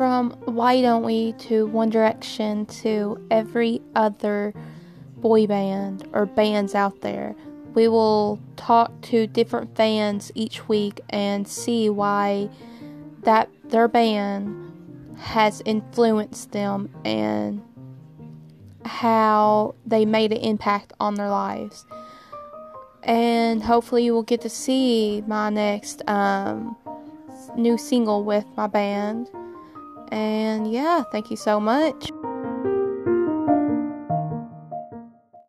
from Why Don't We to One Direction to every other boy band or bands out there. We will talk to different fans each week and see why that their band has influenced them and how they made an impact on their lives. And hopefully, you will get to see my next um, new single with my band. And yeah, thank you so much.